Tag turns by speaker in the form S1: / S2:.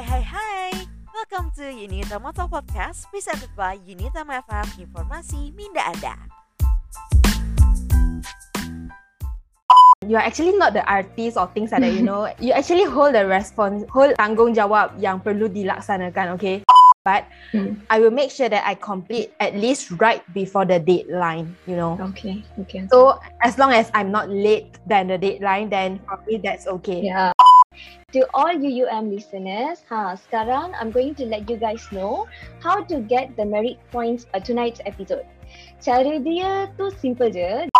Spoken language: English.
S1: Welcome to Unita Moto Podcast presented by Unita FM Informasi Minda Anda.
S2: You are actually not the artist or things like that, you know. You actually hold the response, hold tanggung jawab yang perlu dilaksanakan, okay? But
S3: Mm.
S2: I will make sure that I complete at least right before the deadline, you know.
S3: Okay, okay.
S2: So as long as I'm not late than the deadline, then probably that's okay.
S3: Yeah. To all you UM listeners, ha, sekarang I'm going to let you guys know how to get the merit points uh, tonight's episode. Cara dia tu simple je.